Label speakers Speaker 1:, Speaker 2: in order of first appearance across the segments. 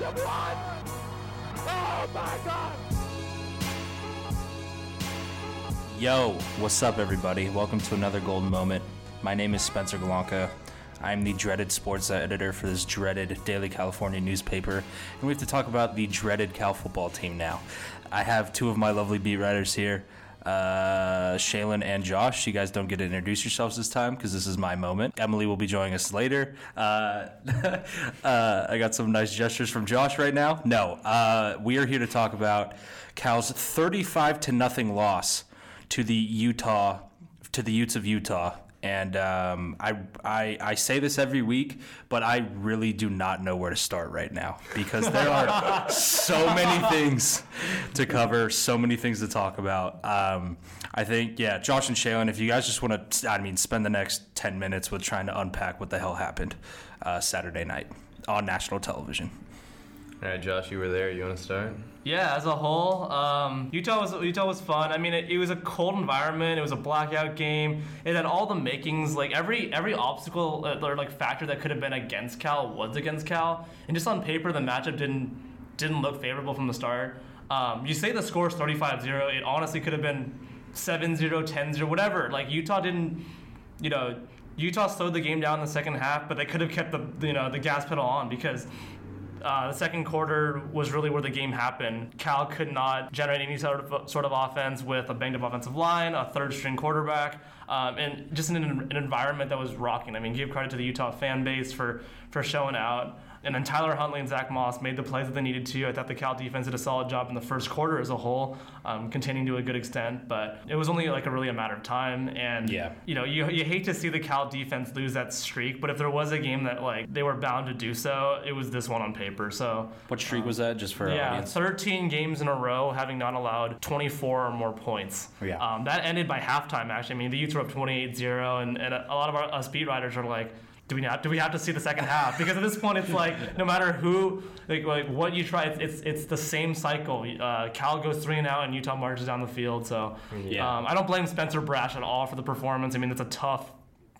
Speaker 1: won! Oh my god!
Speaker 2: Yo, what's up, everybody? Welcome to another Golden Moment. My name is Spencer Galanka. I'm the dreaded sports editor for this dreaded Daily California newspaper, and we have to talk about the dreaded Cal football team now. I have two of my lovely beat writers here, uh, Shailin and Josh. You guys don't get to introduce yourselves this time because this is my moment. Emily will be joining us later. Uh, uh, I got some nice gestures from Josh right now. No, uh, we are here to talk about Cal's 35 to nothing loss to the Utah to the Utes of Utah. And um, I, I I say this every week, but I really do not know where to start right now because there are so many things to cover, so many things to talk about. Um, I think, yeah, Josh and Shailin, if you guys just want to, I mean, spend the next ten minutes with trying to unpack what the hell happened uh, Saturday night on national television.
Speaker 3: All right, Josh, you were there. You want to start?
Speaker 4: Yeah, as a whole, um, Utah was Utah was fun. I mean, it, it was a cold environment. It was a blackout game. It had all the makings. Like every every obstacle uh, or like factor that could have been against Cal was against Cal. And just on paper, the matchup didn't didn't look favorable from the start. Um, you say the score is 35-0. It honestly could have been 7-0, 10-0, whatever. Like Utah didn't, you know, Utah slowed the game down in the second half, but they could have kept the you know the gas pedal on because uh, the second quarter was really where the game happened. Cal could not generate any sort of sort of offense with a banged up offensive line, a third string quarterback, um, and just in an, an, environment that was rocking. I mean, give credit to the Utah fan base for for showing out. And then Tyler Huntley and Zach Moss made the plays that they needed to. I thought the Cal defense did a solid job in the first quarter as a whole, um, containing to a good extent. But it was only like a really a matter of time. And
Speaker 2: Yeah.
Speaker 4: you know, you, you hate to see the Cal defense lose that streak. But if there was a game that like they were bound to do so, it was this one on paper. So
Speaker 2: What streak was that, just for
Speaker 4: yeah,
Speaker 2: audience?
Speaker 4: 13 games in a row having not allowed 24 or more points.
Speaker 2: Yeah.
Speaker 4: Um, that ended by halftime, actually. I mean, the Utes were up 28 0, and, and a lot of our, us beat writers are like, do we not? Do we have to see the second half? Because at this point, it's like no matter who, like, like what you try, it's, it's it's the same cycle. Uh, Cal goes three and out, and Utah marches down the field. So
Speaker 2: Yeah.
Speaker 4: um, I don't blame Spencer Brasch at all for the performance. I mean, it's a tough,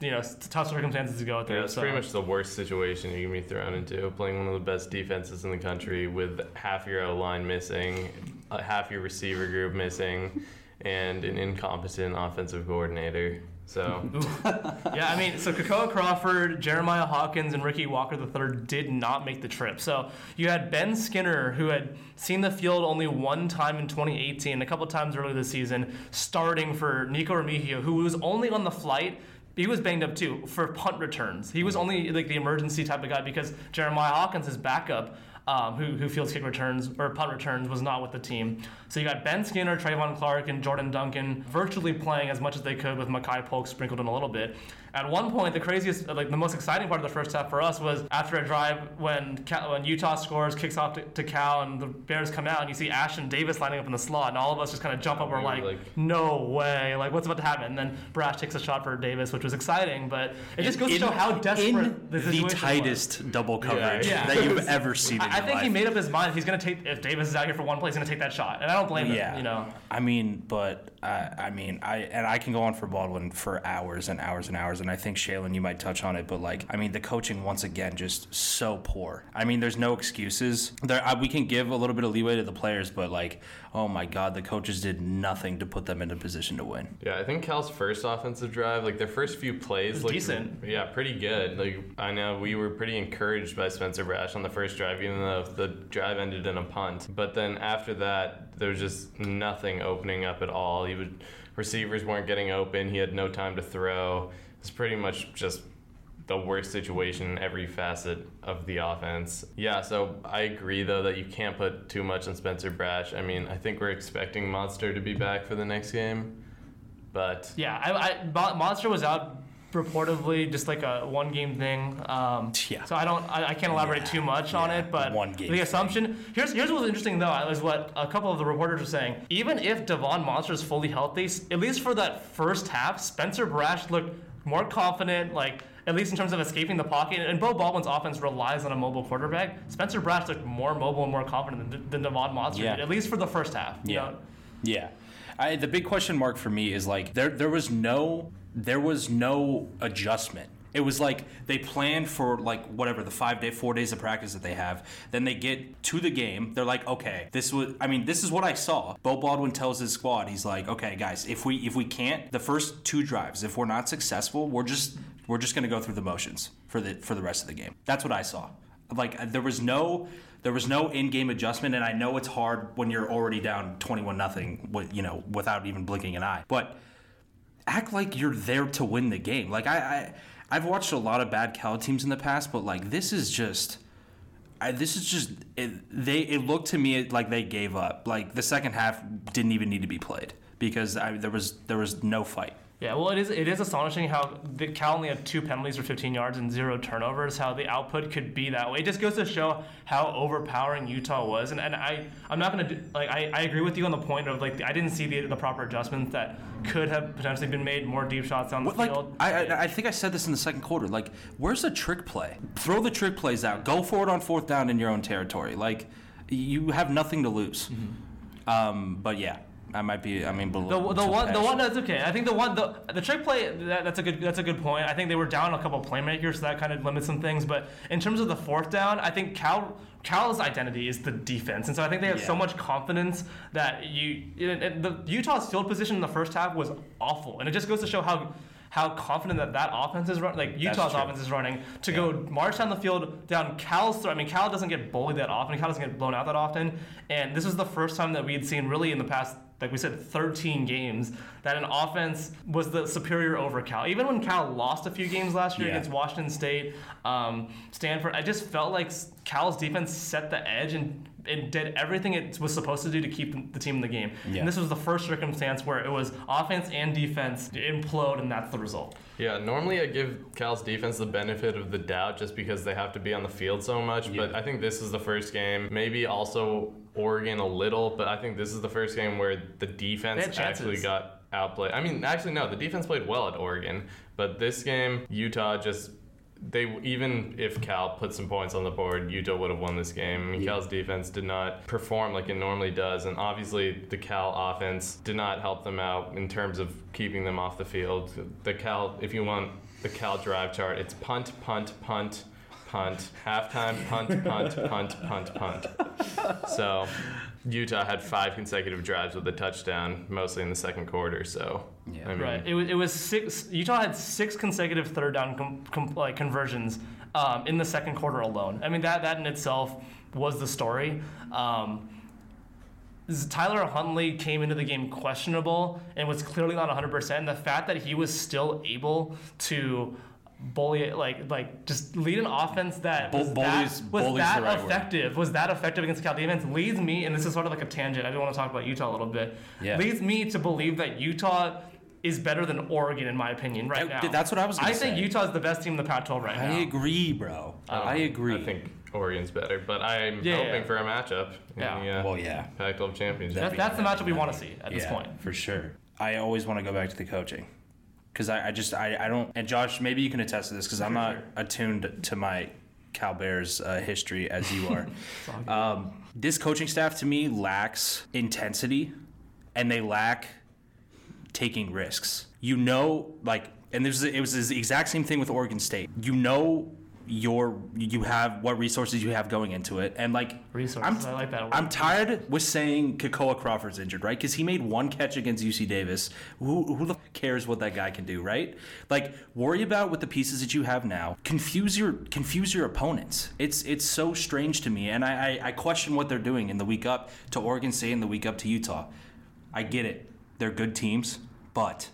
Speaker 4: you know, tough circumstances to go through.
Speaker 3: Yeah, it's
Speaker 4: so.
Speaker 3: pretty much the worst situation you can be thrown into. Playing one of the best defenses in the country with half your O line missing, uh, half your receiver group missing, and an incompetent offensive coordinator. So
Speaker 4: Yeah, I mean, so Kekoa Crawford, Jeremiah Hawkins, and Ricky Walker III did not make the trip. So you had Ben Skinner, who had seen the field only one time in 2018, a couple times earlier this season, starting for Nikko Remigio, who was only on the flight. He was banged up too for punt returns. He was hmm. only like the emergency type of guy because Jeremiah Hawkins, his backup, um, who, who fields kick returns or punt returns, was not with the team. So you got Ben Skinner, Trevon Clark, and Jordan Duncan virtually playing as much as they could with Makai Polk sprinkled in a little bit. At one point, the craziest, like the most exciting part of the first half for us was after a drive when Cal, when Utah scores, kicks off to, to Cal, and the Bears come out, and you see Ashton Davis lining up in the slot, and all of us just kind of jump up. We're like,
Speaker 3: like-
Speaker 4: no way! Like, what's about to happen? And then Brasch takes a shot for Davis, which was exciting, but it just goes to show how desperate the
Speaker 2: the,
Speaker 4: situation was.
Speaker 2: tightest double coverage
Speaker 4: Yeah.
Speaker 2: that you've ever seen. In
Speaker 4: I, I
Speaker 2: your
Speaker 4: think he made up his mind. He's gonna take if Davis is out here for one play, he's gonna take that shot, and I don't blame
Speaker 2: Yeah,
Speaker 4: him. You know,
Speaker 2: I mean, but uh, I mean, I and I can go on for Baldwin for hours and hours and hours, and I think Shailin, you might touch on it, but like, I mean, the coaching once again just so poor. I mean, there's no excuses. There, uh, we can give a little bit of leeway to the players, but like, oh my God, the coaches did nothing to put them in a position to win.
Speaker 3: yeah, I think Cal's first offensive drive, like their first few plays,
Speaker 4: was
Speaker 3: looked
Speaker 4: decent.
Speaker 3: Yeah, pretty good. Like I know we were pretty encouraged by Spencer Brasch on the first drive, even though the drive ended in a punt. But then after that, there was just nothing opening up at all. He would receivers weren't getting open. He had no time to throw. It's pretty much just the worst situation in every facet of the offense. Yeah, so I agree though that you can't put too much on Spencer Brasch. I mean, I think we're expecting Modster to be back for the next game, but
Speaker 4: yeah. I, I Modster was out reportedly just like a one game thing. Um,
Speaker 2: Yeah.
Speaker 4: So I don't, I, I can't elaborate
Speaker 2: Yeah,
Speaker 4: too much on it, but
Speaker 2: one game
Speaker 4: the
Speaker 2: thing.
Speaker 4: assumption here's here's what's interesting though is what a couple of the reporters are saying. Even if Devon Modster is fully healthy, at least for that first half, Spencer Brasch looked more confident, like at least in terms of escaping the pocket. And Beau Baldwin's offense relies on a mobile quarterback. Spencer Brasch looked more mobile and more confident than, than Devon Modster
Speaker 2: Yeah.
Speaker 4: at least for the first half. you
Speaker 2: Yeah.
Speaker 4: know?
Speaker 2: Yeah. I, the big question mark for me is like there there was no there was no adjustment It was like they planned for like whatever the five day, four days of practice that they have. Then they get to the game. They're like, okay, this was. I mean, this is what I saw. Beau Baldwin tells his squad, he's like, okay, guys, if we if we can't the first two drives, if we're not successful, we're just we're just gonna go through the motions for the for the rest of the game. That's what I saw. Like there was no there was no in-game adjustment, and I know it's hard when you're already down twenty-one nothing, you know, without even blinking an eye. But act like you're there to win the game. Like I, I I've watched a lot of bad Cal teams in the past, but like this is just. I, this is just it, they. It looked to me like they gave up. Like the second half didn't even need to be played because I, there was there was no fight.
Speaker 4: Yeah, well, it is it is astonishing how the Cal only had two penalties for 15 yards and zero turnovers. How the output could be that way. It just goes to show how overpowering Utah was. And, and I I'm not gonna do, like I, I agree with you on the point of like I didn't see the, the proper adjustments that could have potentially been made. More deep shots down the
Speaker 2: like,
Speaker 4: field.
Speaker 2: I, I I think I said this in the second quarter. Like, where's the trick play? Throw the trick plays out. Go for it on fourth down in your own territory. Like, you have nothing to lose. Um, but yeah, I might be. I mean, below,
Speaker 4: The, the one the one that's okay. I think the one the the trick play that, that's a good that's a good point. I think they were down a couple playmakers, so that kind of limits some things. But in terms of the fourth down, I think Cal Cal's identity is the defense, and so I think they have so much confidence that you and- and the Utah's field position in the first half was awful, and it just goes to show how. How confident that that offense is running, like Utah's offense is running, to go march down the field down Cal's throat. I mean, Cal doesn't get bullied that often. Cal doesn't get blown out that often. And this was the first time that we had seen really in the past like we said, 13 games, that an offense was the superior over Cal. Even when Cal lost a few games last year
Speaker 2: Yeah.
Speaker 4: against Washington State, um, Stanford, I just felt like Cal's defense set the edge and it did everything it was supposed to do to keep the team in the game.
Speaker 2: Yeah.
Speaker 4: And this was the first circumstance where it was offense and defense implode, and that's the result.
Speaker 3: Yeah, normally I give Cal's defense the benefit of the doubt just because they have to be on the field so much. But I think this is the first game, maybe also Oregon a little, but I think this is the first game where the defense
Speaker 4: They had chances.
Speaker 3: actually got outplayed. I mean, actually, no, the defense played well at Oregon, but this game, Utah just. They even if Cal put some points on the board, Utah would have won this game. I mean,
Speaker 2: Yeah.
Speaker 3: Cal's defense did not perform like it normally does, and obviously the Cal offense did not help them out in terms of keeping them off the field. The Cal, if you want the Cal drive chart, it's punt, punt, punt, punt, halftime, punt, punt, punt, punt, punt. So Utah had five consecutive drives with a touchdown, mostly in the second quarter. So
Speaker 2: Yeah.
Speaker 3: I mean,
Speaker 4: Right. It was, it was six. Utah had six consecutive third down com, com, like conversions um, in the second quarter alone. I mean that that in itself was the story. Um, Tyler Huntley came into the game questionable and was clearly not 100%. The fact that he was still able to bully like like just lead an offense that was
Speaker 2: bullies-
Speaker 4: that, was
Speaker 2: bullies
Speaker 4: that
Speaker 2: the right word.
Speaker 4: effective was that effective against the Cal defense leads me and this is sort of like a tangent. I do want to talk about Utah a little bit.
Speaker 2: Yeah.
Speaker 4: Leads me to believe that Utah is better than Oregon in my opinion right
Speaker 2: That-
Speaker 4: now.
Speaker 2: that's what I was gonna
Speaker 4: I think. Utah is the best team in the Pac-12 right
Speaker 2: I
Speaker 4: now.
Speaker 2: I agree, bro. I agree.
Speaker 3: I think Oregon's better, but I'm
Speaker 4: Yeah,
Speaker 3: hoping
Speaker 4: yeah.
Speaker 3: for a matchup in
Speaker 4: Yeah.
Speaker 3: the uh,
Speaker 2: Well, yeah.
Speaker 3: Pac-12 championship.
Speaker 4: That's, that's the matchup we want to see at this point.
Speaker 2: for sure. I always want to go back to the coaching because I, I just I, I don't. And Josh, maybe you can attest to this because I'm not attuned to my Cal Bears uh, history as you are. um, this coaching staff to me lacks intensity, and they lack taking risks. You know, like, and there's it was the exact same thing with Oregon State. You know. Your you have what resources you have going into it, and like
Speaker 4: Resources, I like that word.
Speaker 2: I'm tired with saying Kekoa Crawford's injured, right? Because he made one catch against UC Davis. Who, who the f- cares what that guy can do, right? Like, worry about with the pieces that you have now. Confuse your confuse your opponents. It's it's so strange to me, and I, I I question what they're doing in the week up to Oregon State and the week up to Utah. I get it; they're good teams, but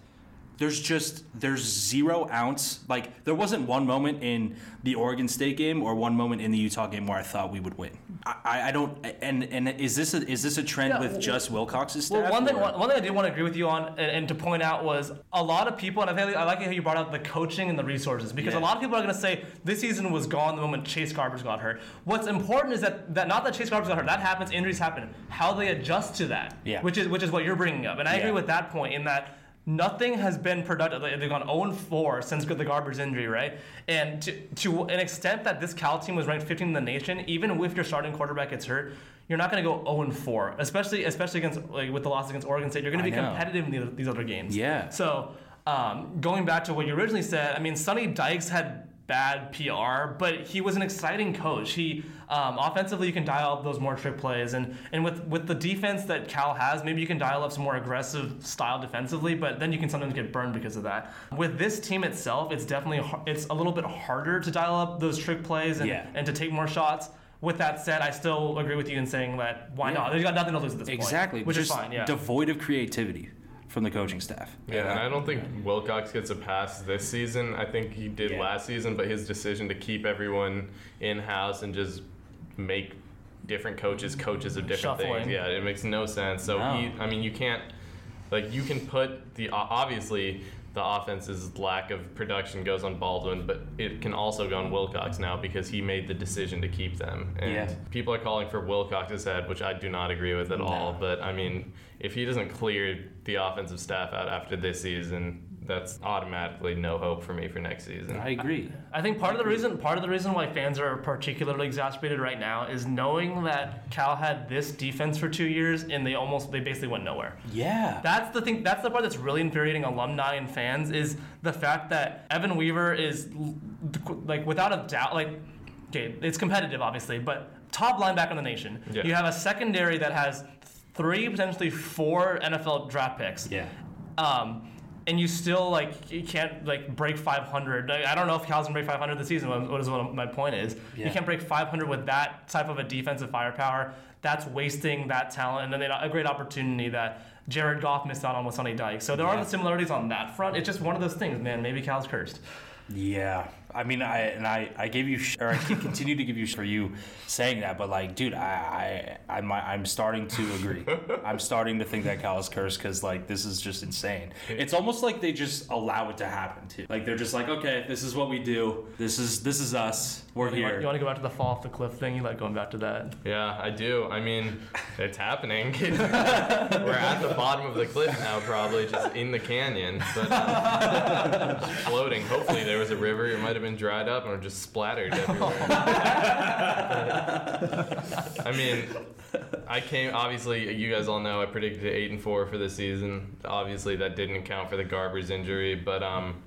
Speaker 2: there's just there's zero ounce like there wasn't one moment in the Oregon State game or one moment in the Utah game where I thought we would win. I, I- I don't and and is this a, is this a trend
Speaker 4: Yeah,
Speaker 2: with
Speaker 4: well-
Speaker 2: just Wilcox's staff?
Speaker 4: Well, one thing, one, one thing I did want to agree with you on and, and to point out was a lot of people, and I, think, I like how you brought up the coaching and the resources because
Speaker 2: Yeah.
Speaker 4: a lot of people are going to say this season was gone the moment Chase Garbers got hurt. What's important is that, that not that Chase Garbers got hurt, that happens, injuries happen. How they adjust to that,
Speaker 2: Yeah.
Speaker 4: which is which is what you're bringing up, and I agree with that point in that. Nothing has been productive. They've gone 0 4 since the Garbers injury, right? And to, to an extent that this Cal team was ranked 15 in the nation, even if your starting quarterback gets hurt, you're not going to go 0 4, especially especially against like with the loss against Oregon State. You're going to be competitive in the, these other games.
Speaker 2: Yeah.
Speaker 4: So um, going back to what you originally said, I mean, Sonny Dykes had bad PR, but he was an exciting coach. He um, offensively, you can dial up those more trick plays, and and with with the defense that Cal has, maybe you can dial up some more aggressive style defensively, but then you can sometimes get burned because of that. With this team itself, it's definitely it's a little bit harder to dial up those trick plays and,
Speaker 2: Yeah.
Speaker 4: and to take more shots. With that said, I still agree with you in saying that why
Speaker 2: Yeah.
Speaker 4: not? They've got nothing to lose at this
Speaker 2: Exactly,
Speaker 4: point, which
Speaker 2: just
Speaker 4: is fine. Yeah.
Speaker 2: devoid of creativity from the coaching staff.
Speaker 3: Yeah, and I don't think Wilcox gets a pass this season. I think he did
Speaker 2: Yeah.
Speaker 3: last season, but his decision to keep everyone in house and just make different coaches coaches of different
Speaker 4: Shuffling.
Speaker 3: things. Yeah, it makes no sense. So
Speaker 2: No.
Speaker 3: he, I mean, you can't like you can put the obviously the offense's lack of production goes on Baldwin, but it can also go on Wilcox now because he made the decision to keep them. And
Speaker 2: Yeah.
Speaker 3: people are calling for Wilcox's head, which I do not agree with at all. But I mean, if he doesn't clear the offensive staff out after this season, that's automatically no hope for me for next season.
Speaker 2: I agree.
Speaker 4: I think part of the reason part of the reason why fans are particularly exasperated right now is knowing that Cal had this defense for two years and they almost they basically went nowhere.
Speaker 2: Yeah.
Speaker 4: That's the thing. That's the part that's really infuriating alumni and fans is the fact that Evan Weaver is like without a doubt like okay, it's competitive obviously, but top linebacker in the nation.
Speaker 3: Yeah.
Speaker 4: You have a secondary that has three potentially four NFL draft picks.
Speaker 2: yeah.
Speaker 4: Um, and you still like you can't like break 500. Like, I don't know if Cal's gonna break 500 this season. What is what my point is?
Speaker 2: Yeah.
Speaker 4: You can't break 500 with that type of a defensive firepower. That's wasting that talent, and then they- a great opportunity that Jared Goff missed out on with Sonny Dykes. So there are the similarities on that front. It's just one of those things, man. Maybe Cal's cursed.
Speaker 2: Yeah, I mean, I and I, I gave you sh- or I can continue to give you sh- for you saying that, but like, dude, I, I I'm I'm starting to agree. I'm starting to think that Cal is cursed because like this is just insane. It's almost like they just allow it to happen too. Like they're just like, okay, this is what we do. This is this is us. We're
Speaker 4: You want,
Speaker 2: here.
Speaker 4: you want to go back to the fall off the cliff thing? You like going back to that?
Speaker 3: Yeah, I do. I mean, it's happening. We're at the bottom of the cliff now, probably just in the canyon, but uh, just floating. Hopefully, there was a river. It might have been dried up and just splattered everywhere. I mean, I came. Obviously, you guys all know I predicted eight and four for the season. Obviously, that didn't account for the Garbers injury, but um,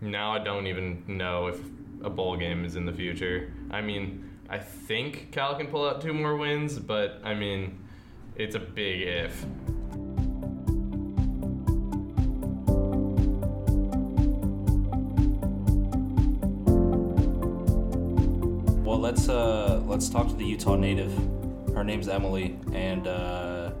Speaker 3: now I don't even know if a bowl game is in the future. I mean, I think Cal can pull out two more wins, but I mean, it's a big if.
Speaker 2: Let's uh let's talk to the Utah native. Her name's Emily, and uh,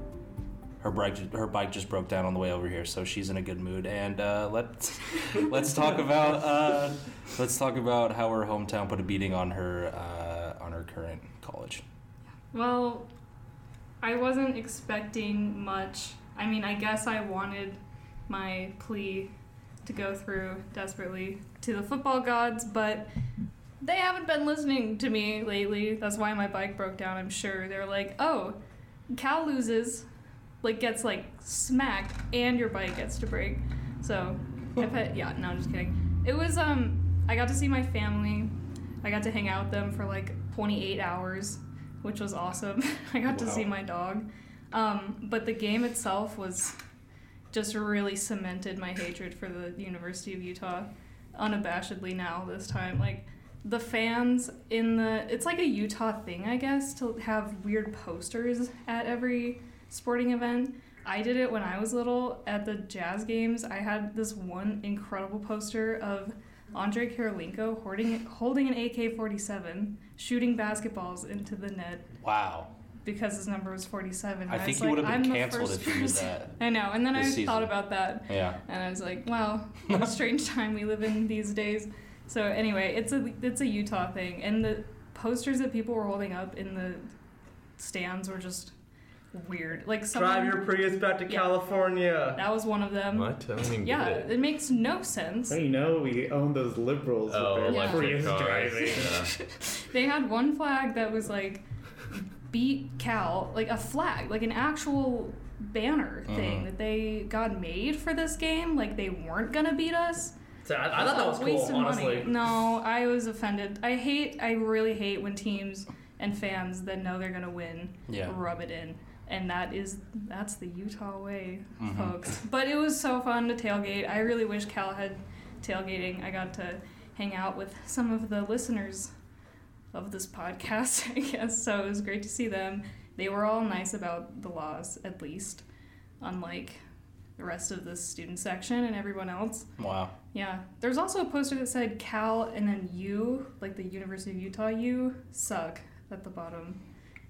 Speaker 2: her bike her bike just broke down on the way over here, so she's in a good mood. And uh, let's let's talk about uh, let's talk about how her hometown put a beating on her uh, on her current college.
Speaker 5: Well, I wasn't expecting much. I mean, I guess I wanted my plea to go through desperately to the football gods, but they haven't been listening to me lately. That's why my bike broke down, I'm sure. They're like, oh, Cal loses, like, gets, like, smacked, and your bike gets to break. So, I've had, yeah, no, I'm just kidding. It was, um, I got to see my family. I got to hang out with them for, like, 28 hours, which was awesome. I got to see my dog. Um, but the game itself was just really cemented my hatred for the University of Utah unabashedly now this time. Like the fans in the it's like a Utah thing, I guess, to have weird posters at every sporting event. I did it when I was little at the jazz games. I had this one incredible poster of Andrei Kirilenko holding holding an AK-47, shooting basketballs into the net
Speaker 2: Wow,
Speaker 5: because his number was 47. And
Speaker 2: I think he
Speaker 5: like,
Speaker 2: would have
Speaker 5: I'm
Speaker 2: been
Speaker 5: the
Speaker 2: canceled if he did that.
Speaker 5: I know. And then I
Speaker 2: this
Speaker 5: thought about that,
Speaker 2: Yeah,
Speaker 5: and I was like, wow, what a strange time we live in these days. So anyway, it's a it's a Utah thing, and the posters that people were holding up in the stands were just weird. Like someone, drive your
Speaker 4: Prius back to
Speaker 5: Yeah.
Speaker 4: California.
Speaker 5: that was one of them.
Speaker 3: What? I don't
Speaker 5: Yeah,
Speaker 3: it.
Speaker 5: it makes no sense.
Speaker 6: Well, you know, we own those liberals
Speaker 3: Oh,
Speaker 6: with their
Speaker 5: Yeah.
Speaker 6: Prius
Speaker 3: cars.
Speaker 6: driving.
Speaker 3: Yeah.
Speaker 5: They had one flag that was like beat Cal, like a flag, like an actual banner thing
Speaker 2: Mhm.
Speaker 5: that they got made for this game. Like they weren't gonna beat us.
Speaker 4: So I, I thought that was
Speaker 5: a waste
Speaker 4: cool,
Speaker 5: of
Speaker 4: honestly.
Speaker 5: Money. No, I was offended. I hate, I really hate when teams and fans that know they're gonna win
Speaker 2: Yeah.
Speaker 5: rub it in. and that is that's the Utah way,
Speaker 2: Mhm.
Speaker 5: folks. But it was so fun to tailgate. I really wish Cal had tailgating. I got to hang out with some of the listeners of this podcast, I guess. So it was great to see them. They were all nice about the laws, at least, unlike the rest of the student section and everyone else.
Speaker 2: Wow.
Speaker 5: Yeah. There's also a poster that said Cal and then U, like the University of Utah U, suck at the bottom.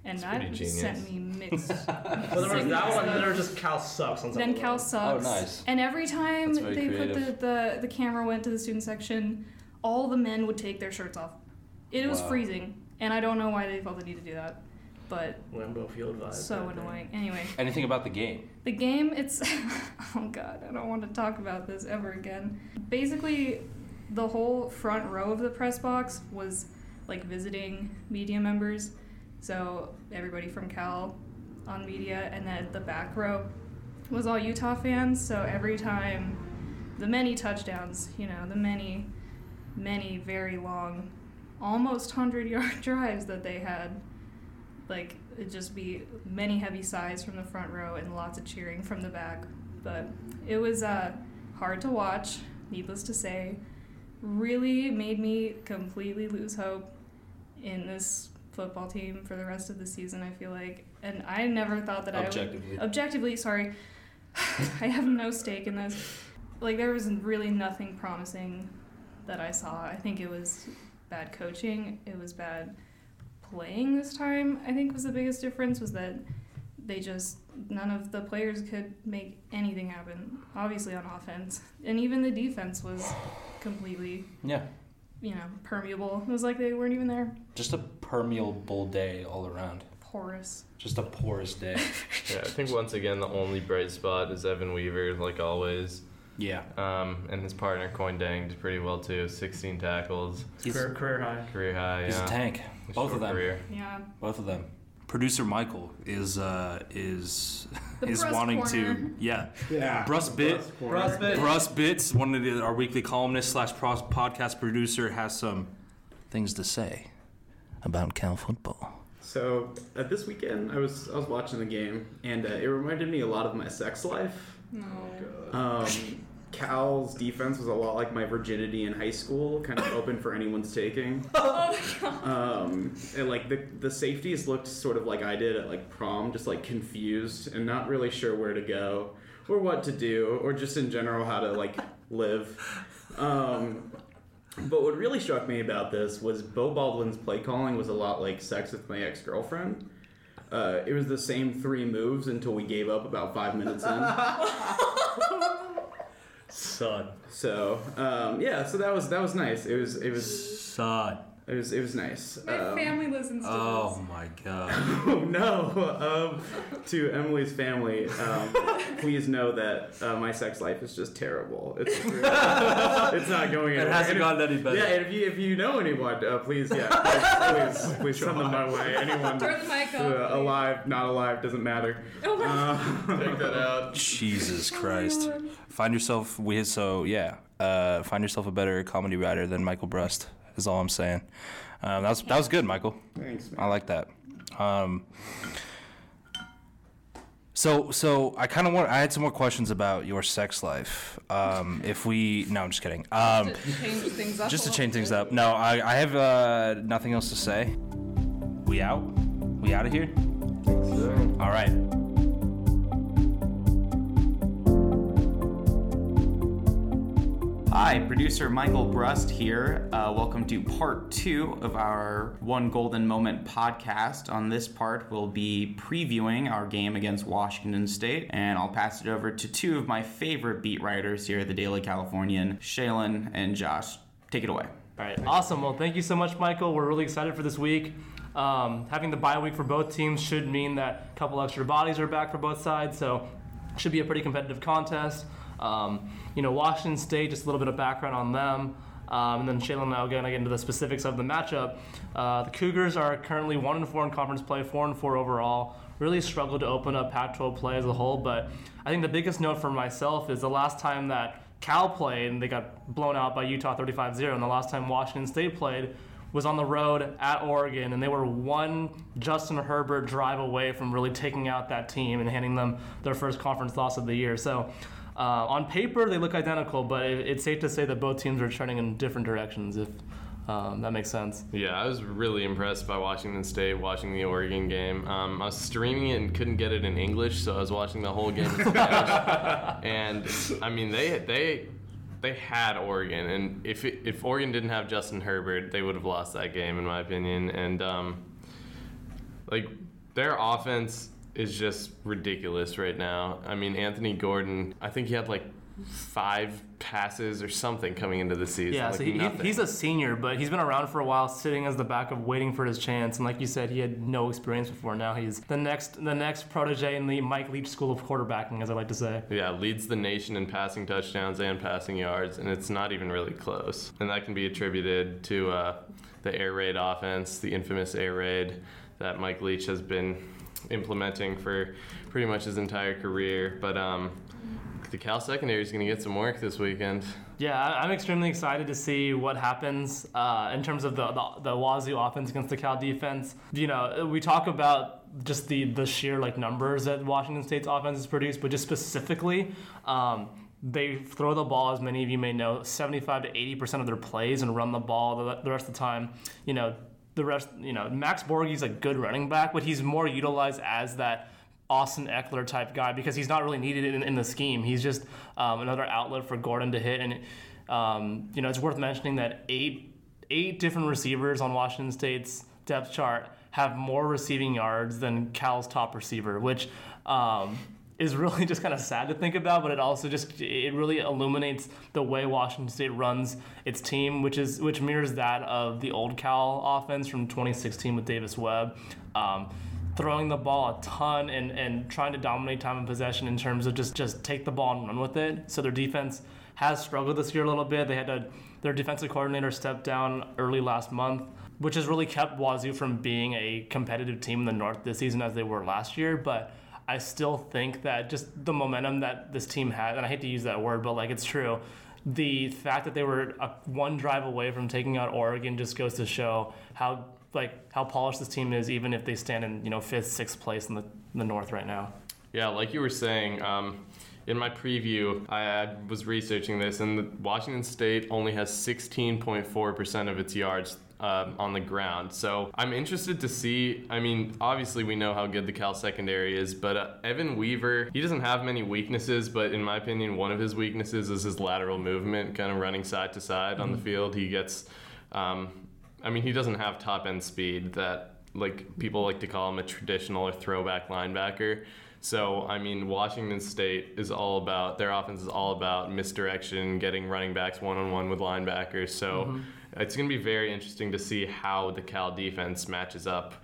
Speaker 5: And
Speaker 3: That's
Speaker 5: that sent me mixed.
Speaker 4: Well, there was that one, and then there was just Cal sucks on
Speaker 5: Then Cal
Speaker 4: oh,
Speaker 5: sucks.
Speaker 2: Oh, nice.
Speaker 5: And every time
Speaker 2: That's very
Speaker 5: they put the, the, the camera went to the student section, all the men would take their shirts off. It was
Speaker 2: Wow.
Speaker 5: freezing. And I don't know why they felt the need to do that. But
Speaker 4: Lambeau Field vibe.
Speaker 5: so
Speaker 4: right there.
Speaker 5: annoying. Anyway.
Speaker 2: Anything about the game?
Speaker 5: The game, it's. oh god, I don't want to talk about this ever again. Basically, the whole front row of the press box was like visiting media members. So everybody from Cal on media, and then the back row was all Utah fans. So every time the many touchdowns, you know, the many, many very long, almost 100 yard drives that they had like it'd just be many heavy sighs from the front row and lots of cheering from the back. But it was uh, hard to watch, needless to say. Really made me completely lose hope in this football team for the rest of the season. I feel like, and I never thought that
Speaker 2: Objectively.
Speaker 5: I would objectively. Sorry, I have no stake in this. Like there was really nothing promising that I saw. I think it was bad coaching. It was bad playing this time. I think was the biggest difference was that they just none of the players could make anything happen. Obviously on offense, and even the defense was completely
Speaker 2: Yeah.
Speaker 5: you know permeable. It was like they weren't even there.
Speaker 2: Just a permeable day all around.
Speaker 5: Porous.
Speaker 2: Just a porous day.
Speaker 3: Yeah, I think once again the only bright spot is Evan Weaver, like always.
Speaker 2: yeah.
Speaker 3: Um, and his partner Kuony Deng did pretty well too. 16 tackles,
Speaker 2: He's,
Speaker 4: Career, career high.
Speaker 3: career high.
Speaker 2: he's
Speaker 3: yeah.
Speaker 2: a tank.
Speaker 3: His
Speaker 2: Both of them.
Speaker 3: Career.
Speaker 5: Yeah.
Speaker 2: Both of them. Producer Michael is uh is
Speaker 5: The
Speaker 2: is wanting
Speaker 5: Corner.
Speaker 2: to yeah.
Speaker 6: Yeah.
Speaker 2: Brust bit.
Speaker 6: Brust corner.
Speaker 4: Brust.
Speaker 2: Russ Bits, one of the, our weekly columnist slash podcast producer, has some things to say about Cal football.
Speaker 6: So uh, this weekend, I was I was watching the game, and uh, it reminded me a lot of my sex life.
Speaker 5: No.
Speaker 6: Um, Cal's defense was a lot like my virginity in high school, kind of open for anyone's taking. Oh my Um, and like the the safeties looked sort of like I did at like prom, just like confused and not really sure where to go or what to do or just in general how to like live. Um, but what really struck me about this was Beau Baldwin's play calling was a lot like sex with my ex girlfriend. Uh, it was the same three moves until we gave up about five minutes in.
Speaker 2: Son.
Speaker 6: So um, yeah, so that was that was nice. It was it was
Speaker 2: Son.
Speaker 6: it was it was nice.
Speaker 5: My
Speaker 6: Um,
Speaker 5: family listens to
Speaker 2: Oh my god.
Speaker 6: Oh no! Um, to Emily's family, um, please know that uh, my sex life is just terrible. It's really, it's not going
Speaker 2: It
Speaker 6: anywhere.
Speaker 2: hasn't
Speaker 6: And if-
Speaker 2: gotten any better.
Speaker 6: Yeah, and if you if you know anyone, uh, please yeah, please, please, please send them my way. Anyone
Speaker 5: this. Turn the mic
Speaker 6: uh,
Speaker 5: off.
Speaker 6: alive, not alive, doesn't matter.
Speaker 5: Oh my
Speaker 6: Uh,
Speaker 3: Take that out.
Speaker 2: Jesus Christ. Find yourself we so yeah. Uh, find yourself a better comedy writer than Michael Brust. Is all I'm saying. Um, that was that was good, Michael.
Speaker 6: thanks,
Speaker 2: I like that. Um, so so I kind of want I had some more questions about your sex life. Um, if we no, I'm just kidding. Um,
Speaker 5: to change things up.
Speaker 2: just to change things up. No, I, I have uh, nothing else to say. We out? We out of here? All right.
Speaker 7: Hi, producer Michael Brust here. Uh, welcome to part two of our One Golden Moment podcast. On this part, we'll be previewing our game against Washington State, and I'll pass it over to two of my favorite beat writers here at the Daily Californian, Shaylin and Josh. Take it away.
Speaker 4: All right, awesome. Well, thank you so much, Michael. We're really excited for this week. Um, having the bye week for both teams should mean that a couple extra bodies are back for both sides, so should be a pretty competitive contest. Um, you know, Washington State, just a little bit of background on them. Um, and then Shailin and I to get into the specifics of the matchup. Uh, the Cougars are currently one and four in conference play, four and four overall. Really struggled to open up Pac-12 play as a whole, but I think the biggest note for myself is the last time that Cal played and they got blown out by Utah 35-0, and the last time Washington State played, was on the road at Oregon, and they were one Justin Herbert drive away from really taking out that team and handing them their first conference loss of the year. So. Uh, on paper, they look identical, but it, it's safe to say that both teams are trending in different directions. If um, that makes sense.
Speaker 3: Yeah, I was really impressed by Washington State watching the Oregon game. Um, I was streaming it and couldn't get it in English, so I was watching the whole game in Spanish. and I mean, they they they had Oregon, and if it, if Oregon didn't have Justin Herbert, they would have lost that game, in my opinion. And um, like their offense is just ridiculous right now. I mean, Anthony Gordon, I think he had like five passes or something coming into the season.
Speaker 4: Yeah,
Speaker 3: like
Speaker 4: so he, he's a senior, but he's been around for a while, sitting as the backup, waiting for his chance. And like you said, he had no experience before. Now he's the next the next protege in the Mike Leach School of Quarterbacking, as I like to say.
Speaker 3: Yeah, leads the nation in passing touchdowns and passing yards, and it's not even really close. And that can be attributed to uh, the air raid offense, the infamous air raid that Mike Leach has been implementing for pretty much his entire career. But um, the Cal secondary is going to get some work this weekend.
Speaker 4: Yeah, I'm extremely excited to see what happens uh, in terms of the, the the Wazoo offense against the Cal defense. You know, we talk about just the the sheer like numbers that Washington State's offense has produced, but just specifically. Um, they throw the ball, as many of you may know, 75 to 80 percent of their plays, and run the ball the, the rest of the time. You know, the rest. You know, Max Borghi's a good running back, but he's more utilized as that Austin Ekeler type guy because he's not really needed in, in the scheme. He's just um, another outlet for Gordon to hit. And um, you know, it's worth mentioning that eight eight different receivers on Washington State's depth chart have more receiving yards than Cal's top receiver, which um, is really just kind of sad to think about. But it also just it really illuminates the way Washington State runs its team, which is which mirrors that of the old Cal offense from 2016 with Davis Webb. Um, throwing the ball a ton and, and trying to dominate time of possession in terms of just just take the ball and run with it. So their defense has struggled this year a little bit. They had to, their defensive coordinator stepped down early last month, which has really kept Wazoo from being a competitive team in the North this season as they were last year. But I still think that just the momentum that this team had, and I hate to use that word, but like it's true. The fact that they were a, one drive away from taking out Oregon just goes to show how like how polished this team is, even if they stand in you know fifth, sixth place in the, in the North right now.
Speaker 3: Yeah, like you were saying, um, in my preview, I, I was researching this, and Washington State only has 16.4% of its yards um, on the ground. So I'm interested to see. I mean, obviously, we know how good the Cal secondary is, but uh, Evan Weaver, he doesn't have many weaknesses, but in my opinion, one of his weaknesses is his lateral movement, kind of running side to side on the field. He gets. Um, I mean, he doesn't have top end speed that like people like to call him a traditional or throwback linebacker. So I mean, Washington State is all about their offense is all about misdirection, getting running backs one on one with linebackers. So it's going to be very interesting to see how the Cal defense matches up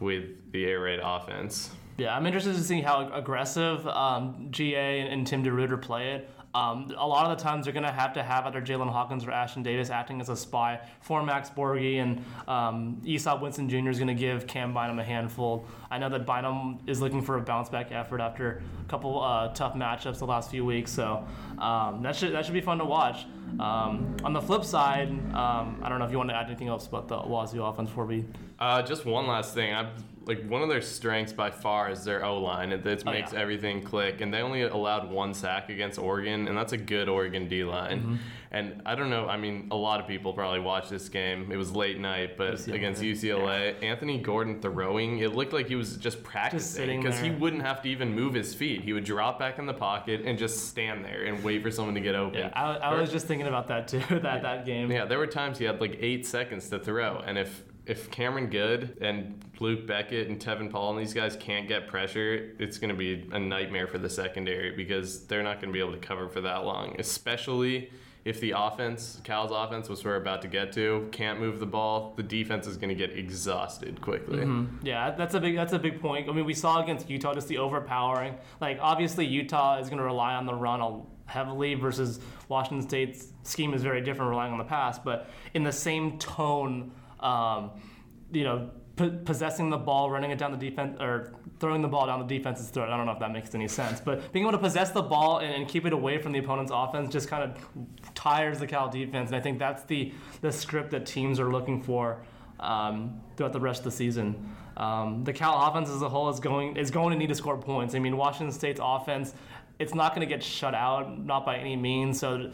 Speaker 3: with the air raid offense.
Speaker 4: Yeah, I'm interested to see how aggressive um, GA and, and Tim DeRuyter play it. Um, a lot of the times they're going to have to have either Jaylinn Hawkins or Ashton Davis acting as a spy for Max Borghi, and um, Winston Jr. is going to give Cam Bynum a handful. I know that Bynum is looking for a bounce back effort after a couple uh, tough matchups the last few weeks, so um, that should that should be fun to watch. Um, on the flip side, um, I don't know if you want to add anything else about the Wazoo offense before we.
Speaker 3: Uh, just one last thing. I like one of their strengths by far is their O line. It, it
Speaker 4: Oh,
Speaker 3: makes
Speaker 4: yeah.
Speaker 3: everything click, and they only allowed one sack against Oregon, and that's a good Oregon D line.
Speaker 4: Mm-hmm.
Speaker 3: And I don't know. I mean, a lot of people probably watched this game. It was late night, but
Speaker 4: UCLA.
Speaker 3: against UCLA, Anthony Gordon throwing, it looked like he was just practicing because he wouldn't have to even move his feet. He would drop back in the pocket and just stand there and wait for someone to get open.
Speaker 4: Yeah, I, I was just thinking about that too. That that game.
Speaker 3: Yeah, there were times he had like eight seconds to throw, and if if Cameron Goode and Luc Bequette and Tevin Paul and these guys can't get pressure, it's going to be a nightmare for the secondary because they're not going to be able to cover for that long, especially if the offense, Cal's offense, which we're about to get to, can't move the ball. The defense is going to get exhausted quickly. Mm-hmm.
Speaker 4: Yeah, that's a big that's a big point. I mean, we saw against Utah just the overpowering. Like obviously Utah is going to rely on the run heavily versus Washington State's scheme is very different, relying on the pass. But in the same tone, um, you know, possessing the ball, running it down the defense, or throwing the ball down the defense's throat. I don't know if that makes any sense, but being able to possess the ball and, and keep it away from the opponent's offense just kind of tires the Cal defense. And I think that's the the script that teams are looking for um, throughout the rest of the season. Um, the Cal offense as a whole is going is going to need to score points. I mean, Washington State's offense, it's not going to get shut out, not by any means. So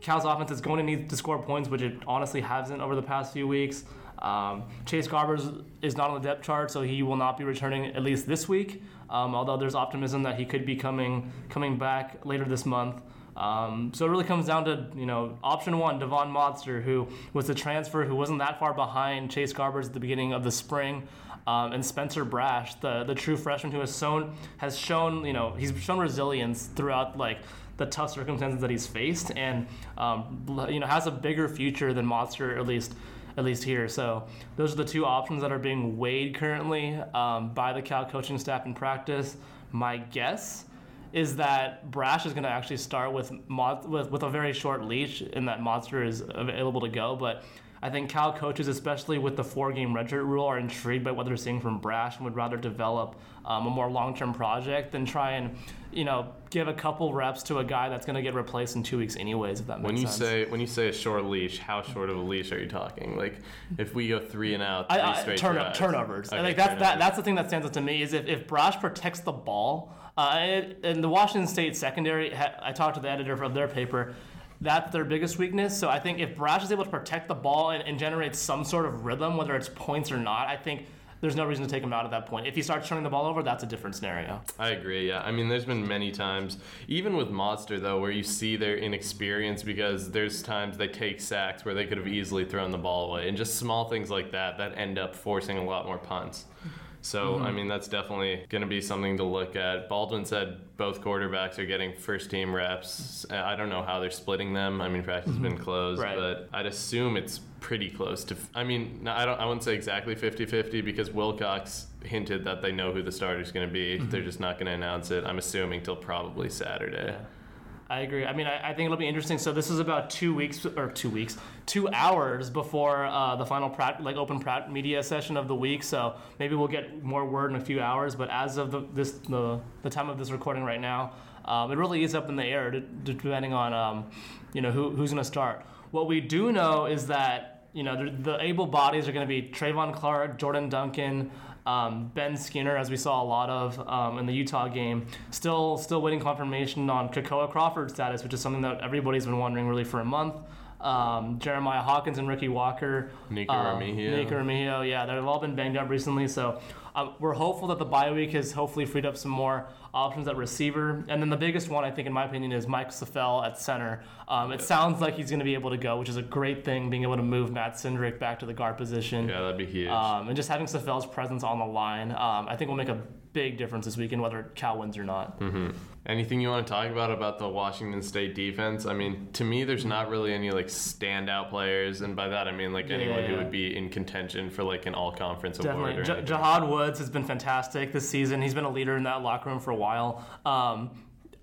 Speaker 4: Cal's offense is going to need to score points, which it honestly hasn't over the past few weeks. Um, Chase Garbers is not on the depth chart, so he will not be returning at least this week. Um, although there's optimism that he could be coming coming back later this month. Um, so it really comes down to you know option one, Devon Modster, who was the transfer who wasn't that far behind Chase Garbers at the beginning of the spring, um, and Spencer Brasch, the the true freshman who has shown has shown you know he's shown resilience throughout like the tough circumstances that he's faced, and um, you know has a bigger future than Modster at least at least here. So those are the two options that are being weighed currently um, by the Cal coaching staff in practice. My guess is that Brasch is going to actually start with, Mo- with with a very short leash, and that Modster is available to go. But I think Cal coaches, especially with the four-game redshirt rule, are intrigued by what they're seeing from Brasch and would rather develop um, a more long-term project than try and, you know, give a couple reps to a guy that's going to get replaced in two weeks anyways. If that makes
Speaker 3: When you
Speaker 4: sense.
Speaker 3: say when you say a short leash, how short of a leash are you talking? Like if we go three and out, three
Speaker 4: I, I,
Speaker 3: straight
Speaker 4: turn, turnovers.
Speaker 3: Okay,
Speaker 4: I think that's that, that's the thing that stands out to me is if, if Brasch protects the ball, uh, and the Washington State secondary, I talked to the editor of their paper, that's their biggest weakness. So I think if Brasch is able to protect the ball and, and generate some sort of rhythm, whether it's points or not, I think there's no reason to take him out at that point. If he starts turning the ball over, that's a different scenario.
Speaker 3: I agree. Yeah, I mean, there's been many times, even with Modster though, where you see their inexperience because there's times they take sacks where they could have easily thrown the ball away, and just small things like that that end up forcing a lot more punts. So I mm-hmm. mean, that's definitely going to be something to look at. Baldwin said both quarterbacks are getting first team reps. I don't know how they're splitting them. I mean, practice has been mm-hmm. closed,
Speaker 4: Right.
Speaker 3: but I'd assume it's pretty close to. I mean, I don't. I wouldn't say exactly 50-50 because Wilcox hinted that they know who the starter's going to be. Mm-hmm. They're just not going to announce it. I'm assuming till probably Saturday.
Speaker 4: I agree. I mean, I, I think it'll be interesting. So this is about two weeks or two weeks, two hours before uh, the final prat, like open prat media session of the week. So maybe we'll get more word in a few hours. But as of the this the, the time of this recording right now, um, it really is up in the air depending on um, you know who, who's going to start. What we do know is that you know the, able bodies are going to be Trevon Clark, Jordan Duncan. Um, ben Skinner, as we saw a lot of um, in the Utah game, still still waiting confirmation on Kekoa Crawford's status, which is something that everybody's been wondering really for a month. Um, Jeremiah Hawkins and Ricky Walker,
Speaker 3: Nikko
Speaker 4: um,
Speaker 3: Remigio.
Speaker 4: Nikko yeah, they've all been banged up recently. So um, we're hopeful that the bye week has hopefully freed up some more options at receiver. And then the biggest one, I think, in my opinion, is Mike Saffell at center. Um, it sounds like he's going to be able to go, which is a great thing, being able to move Matt Cindric back to the guard position.
Speaker 3: Yeah, that'd be huge.
Speaker 4: Um, and just having Saffell's presence on the line, um, I think will make a big difference this weekend, whether Cal wins or not.
Speaker 3: Anything you want to talk about about the Washington State defense? I mean, to me, there's not really any like standout players, and by that I mean like anyone who
Speaker 4: Yeah.
Speaker 3: would be in contention for like an all-conference award.
Speaker 4: Definitely.
Speaker 3: Or
Speaker 4: J-. Jahad Woods has been fantastic this season. He's been a leader in that locker room for a while. Um,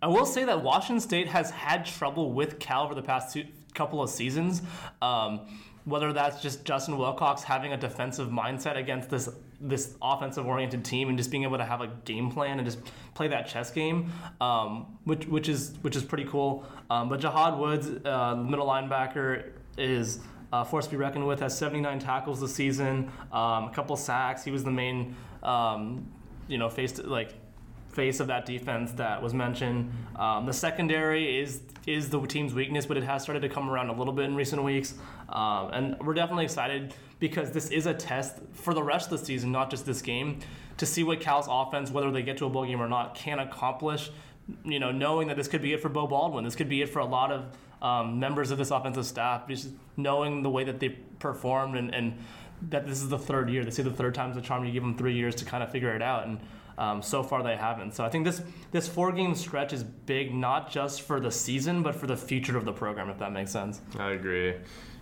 Speaker 4: I will say that Washington State has had trouble with Cal over the past two, couple of seasons. Um, whether that's just Justin Wilcox having a defensive mindset against this this offensive oriented team and just being able to have a game plan and just play that chess game, um, which which is which is pretty cool. Um, but Jahad Woods, uh, middle linebacker, is uh, force to be reckoned with. Has 79 tackles this season, um, a couple sacks. He was the main, um, you know, face like face of that defense that was mentioned. Um, the secondary is is the team's weakness, but it has started to come around a little bit in recent weeks, um, and we're definitely excited because this is a test for the rest of the season, not just this game, to see what Cal's offense, whether they get to a bowl game or not, can accomplish. You know, knowing that this could be it for Beau Baldwin, this could be it for a lot of um, members of this offensive staff, just knowing the way that they performed and, and that this is the third year. They say the third time's the charm. You give them three years to kind of figure it out, and um, so far they haven't. So I think this this four game stretch is big, not just for the season, but for the future of the program. If that makes sense.
Speaker 3: I agree.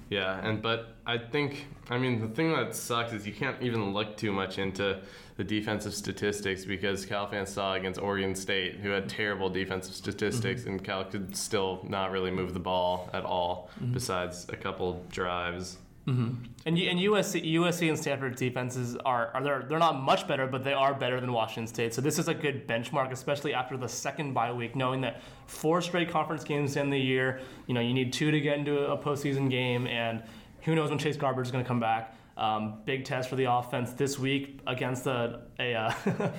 Speaker 3: Yeah, and but I think I mean the thing that sucks is you can't even look too much into the defensive statistics because Cal fans saw against Oregon State, who had terrible defensive statistics,
Speaker 4: Mm-hmm.
Speaker 3: and Cal could still not really move the ball at all, besides a couple drives.
Speaker 4: And, U- and and USC, USC and Stanford defenses are, are they're, they're not much better, but they are better than Washington State. So this is a good benchmark, especially after the second bye week, knowing that four straight conference games in the year, you know, you need two to get into a postseason game, and who knows when Chase Garbers is going to come back. Um, big test for the offense this week against a a, uh,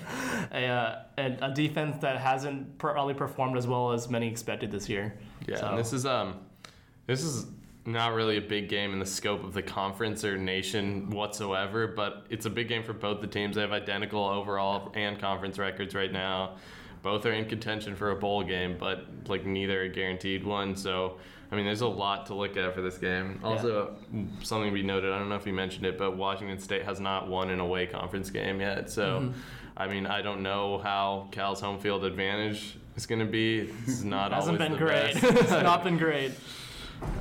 Speaker 4: a, uh, a, a defense that hasn't probably performed as well as many expected this year.
Speaker 3: Yeah,
Speaker 4: So-
Speaker 3: and this is um, this is not really a big game in the scope of the conference or nation whatsoever, but it's a big game for both the teams. They have identical overall and conference records right now. Both are in contention for a bowl game, but like neither a guaranteed one. So, I mean, there's a lot to look at for this game. Also, something to be noted. I don't know if you mentioned it, but Washington State has not won an away conference game yet. So,
Speaker 4: Mm-hmm.
Speaker 3: I mean, I don't know how Cal's home field advantage is going to be. It's not
Speaker 4: hasn't
Speaker 3: always
Speaker 4: been great. it's not been great.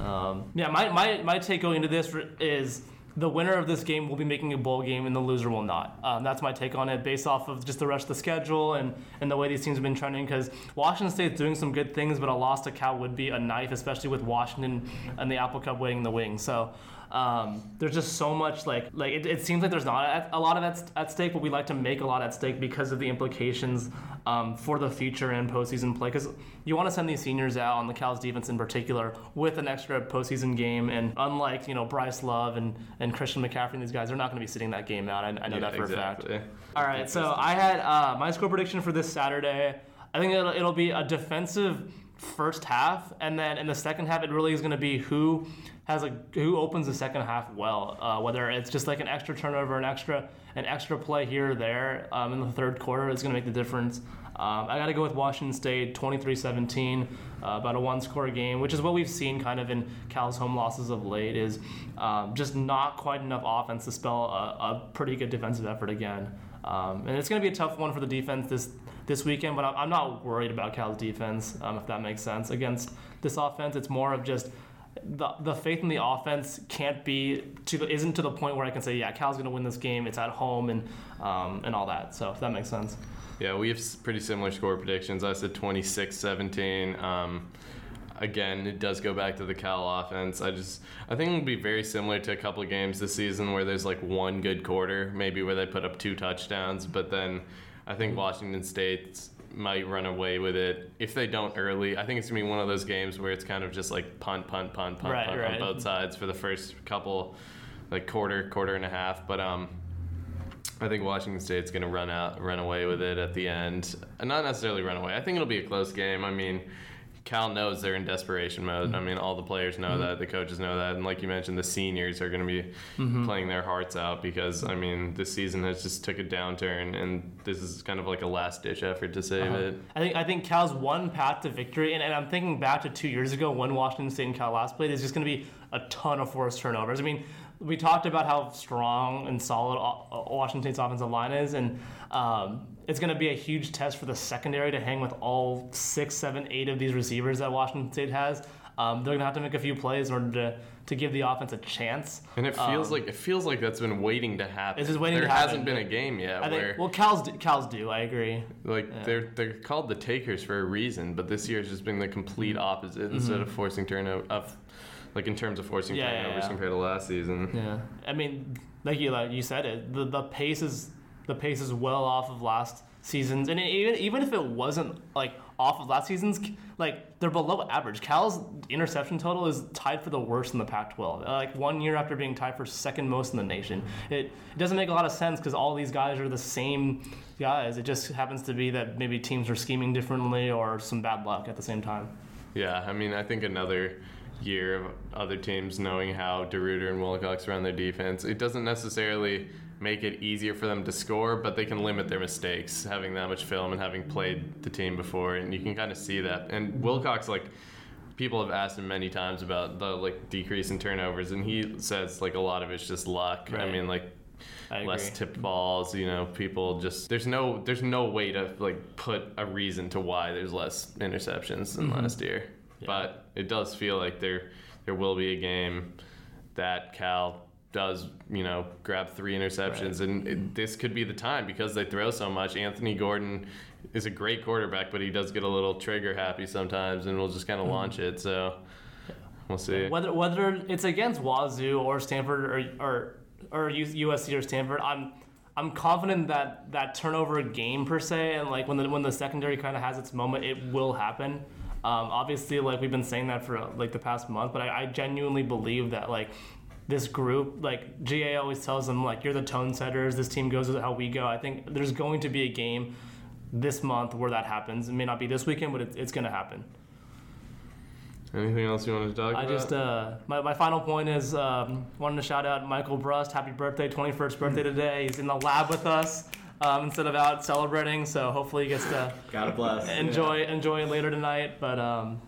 Speaker 4: Um, yeah, my, my, my take going into this is the winner of this game will be making a bowl game and the loser will not. Um, that's my take on it based off of just the rest of the schedule and, and the way these teams have been trending because Washington State's doing some good things, but a loss to Cal would be a knife, especially with Washington and the Apple Cup waiting in the wings. So um, there's just so much like like it, it seems like there's not a, a lot of at, at stake, but we like to make a lot at stake because of the implications um, for the future and postseason play. Because you want to send these seniors out on the Cal's defense in particular with an extra postseason game, and unlike you know Bryce Love and, and Christian McCaffrey and these guys, they're not going to be sitting that game out. I, I know
Speaker 3: Yeah,
Speaker 4: that for a fact. All right, so I had uh, my score prediction for this Saturday. I think it'll, it'll be a defensive first half, and then in the second half, it really is going to be who has a who opens the second half well. Uh, whether it's just like an extra turnover, an extra an extra play here or there um, in the third quarter is going to make the difference. Um, I got to go with Washington State 23-17, uh, about a one-score game, which is what we've seen kind of in Cal's home losses of late. Is um, just not quite enough offense to spell a, a pretty good defensive effort again. Um, and it's going to be a tough one for the defense this this weekend, but I'm, not worried about Cal's defense, um, if that makes sense. Against this offense, it's more of just the, the faith in the offense can't be to the, isn't to the point where I can say, yeah, Cal's going to win this game. It's at home and um, and all that. So if that makes sense.
Speaker 3: Yeah, we have pretty similar score predictions. I said 26 17. Um, again, it does go back to the Cal offense. I just, I think it'll be very similar to a couple of games this season where there's like one good quarter, maybe where they put up two touchdowns, but then I think Washington State might run away with it. If they don't early, I think it's gonna be one of those games where it's kind of just like punt, punt, punt, punt,
Speaker 4: Right,
Speaker 3: punt
Speaker 4: right.
Speaker 3: on both sides for the first couple, like quarter, quarter and a half. But um, I think Washington State's going to run out, run away with it at the end. Not necessarily run away. I think it'll be a close game. I mean, Cal knows they're in desperation mode. I mm-hmm. mean, all the players know mm-hmm. that, the coaches know that, and like you mentioned, the seniors are going to be mm-hmm. playing their hearts out because I mean, this season has just took a downturn, and this is kind of like a last ditch effort to save uh-huh. it.
Speaker 4: I think I think Cal's one path to victory, and, and I'm thinking back to two years ago when Washington State and Cal last played, is just going to be a ton of forced turnovers. I mean, we talked about how strong and solid Washington State's offensive line is, and um, it's going to be a huge test for the secondary to hang with all six, seven, eight of these receivers that Washington State has. Um, they're going to have to make a few plays in order to, to give the offense a chance.
Speaker 3: And it feels
Speaker 4: Um,
Speaker 3: like it feels like that's been waiting to happen.
Speaker 4: It's just waiting
Speaker 3: there
Speaker 4: to happen.
Speaker 3: hasn't been a game yet
Speaker 4: I
Speaker 3: where
Speaker 4: think well, Cal's do, Cal's do. I agree.
Speaker 3: like they're they're called the takers for a reason, but this year has just been the complete opposite. Instead of forcing turnover, like in terms of forcing.
Speaker 4: Yeah, yeah,
Speaker 3: turnovers compared to last season.
Speaker 4: Yeah, I mean, like you like you said it, the the pace is the pace is well off of last season's, and even even if it wasn't like off of last season's, like they're below average. Cal's interception total is tied for the worst in the Pac-12. Like one year after being tied for second most in the nation, it, it doesn't make a lot of sense because all these guys are the same guys. It just happens to be that maybe teams are scheming differently or some bad luck at the same time.
Speaker 3: Yeah, I mean, I think another year of other teams knowing how DeRuyter and Wilcox run their defense, it doesn't necessarily make it easier for them to score, but they can limit their mistakes having that much film and having played the team before, and you can kind of see that. And Wilcox, like, people have asked him many times about the like decrease in turnovers, and he says like a lot of it's just luck. I mean, like less tipped balls you know people just there's no there's no way to like put a reason to why there's less interceptions than mm-hmm. last year but it does feel like there there will be a game that cal does you know grab three interceptions. And it, this could be the time because they throw so much. Anthony gordon is a great quarterback but he does get a little trigger happy sometimes and will just kind of launch mm-hmm. it. So we'll see.
Speaker 4: Whether whether it's against Wazoo or Stanford or or or USC or Stanford, I'm I'm confident that that turnover game per se and like when the when the secondary kind of has its moment, it will happen. Um, obviously, like we've been saying that for uh, like the past month, but I, I genuinely believe that like this group, like GA always tells them, like you're the tone setters. This team goes with how we go. I think there's going to be a game this month where that happens. It may not be this weekend, but it, it's going to happen.
Speaker 3: Anything else you want to talk
Speaker 4: I
Speaker 3: about?
Speaker 4: just uh, my, my final point is um, wanting to shout out Michael Brust. Happy birthday, 21st birthday today. He's in the lab with us um, instead of out celebrating. So hopefully he gets to
Speaker 8: God bless.
Speaker 4: enjoy enjoy it later tonight. But um,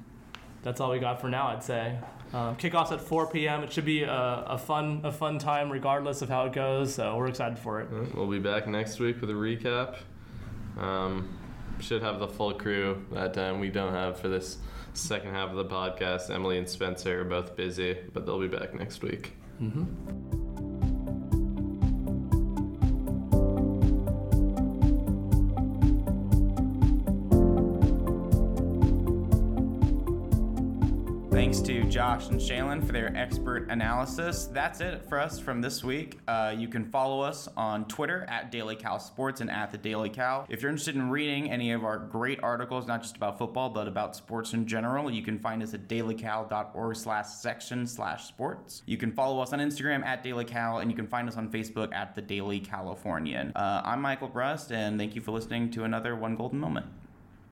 Speaker 4: that's all we got for now. I'd say. Um, kickoffs at 4 p.m. It should be a, a fun a fun time regardless of how it goes. So we're excited for it.
Speaker 3: Alright, We'll be back next week with a recap. Um, should have the full crew that time. We don't have for this second half of the podcast. Emily and Spencer are both busy, but they'll be back next week.
Speaker 6: Thanks to Josh and Shailin for their expert analysis. That's it for us from this week. Uh, you can follow us on Twitter at Daily Cal Sports and at the Daily Cal. If you're interested in reading any of our great articles, not just about football but about sports in general, you can find us at dailycal.org slash section slash sports. You can follow us on Instagram at Daily Cal and you can find us on Facebook at the Daily Californian. Uh, I'm Michael Brust and thank you for listening to another One Golden Moment.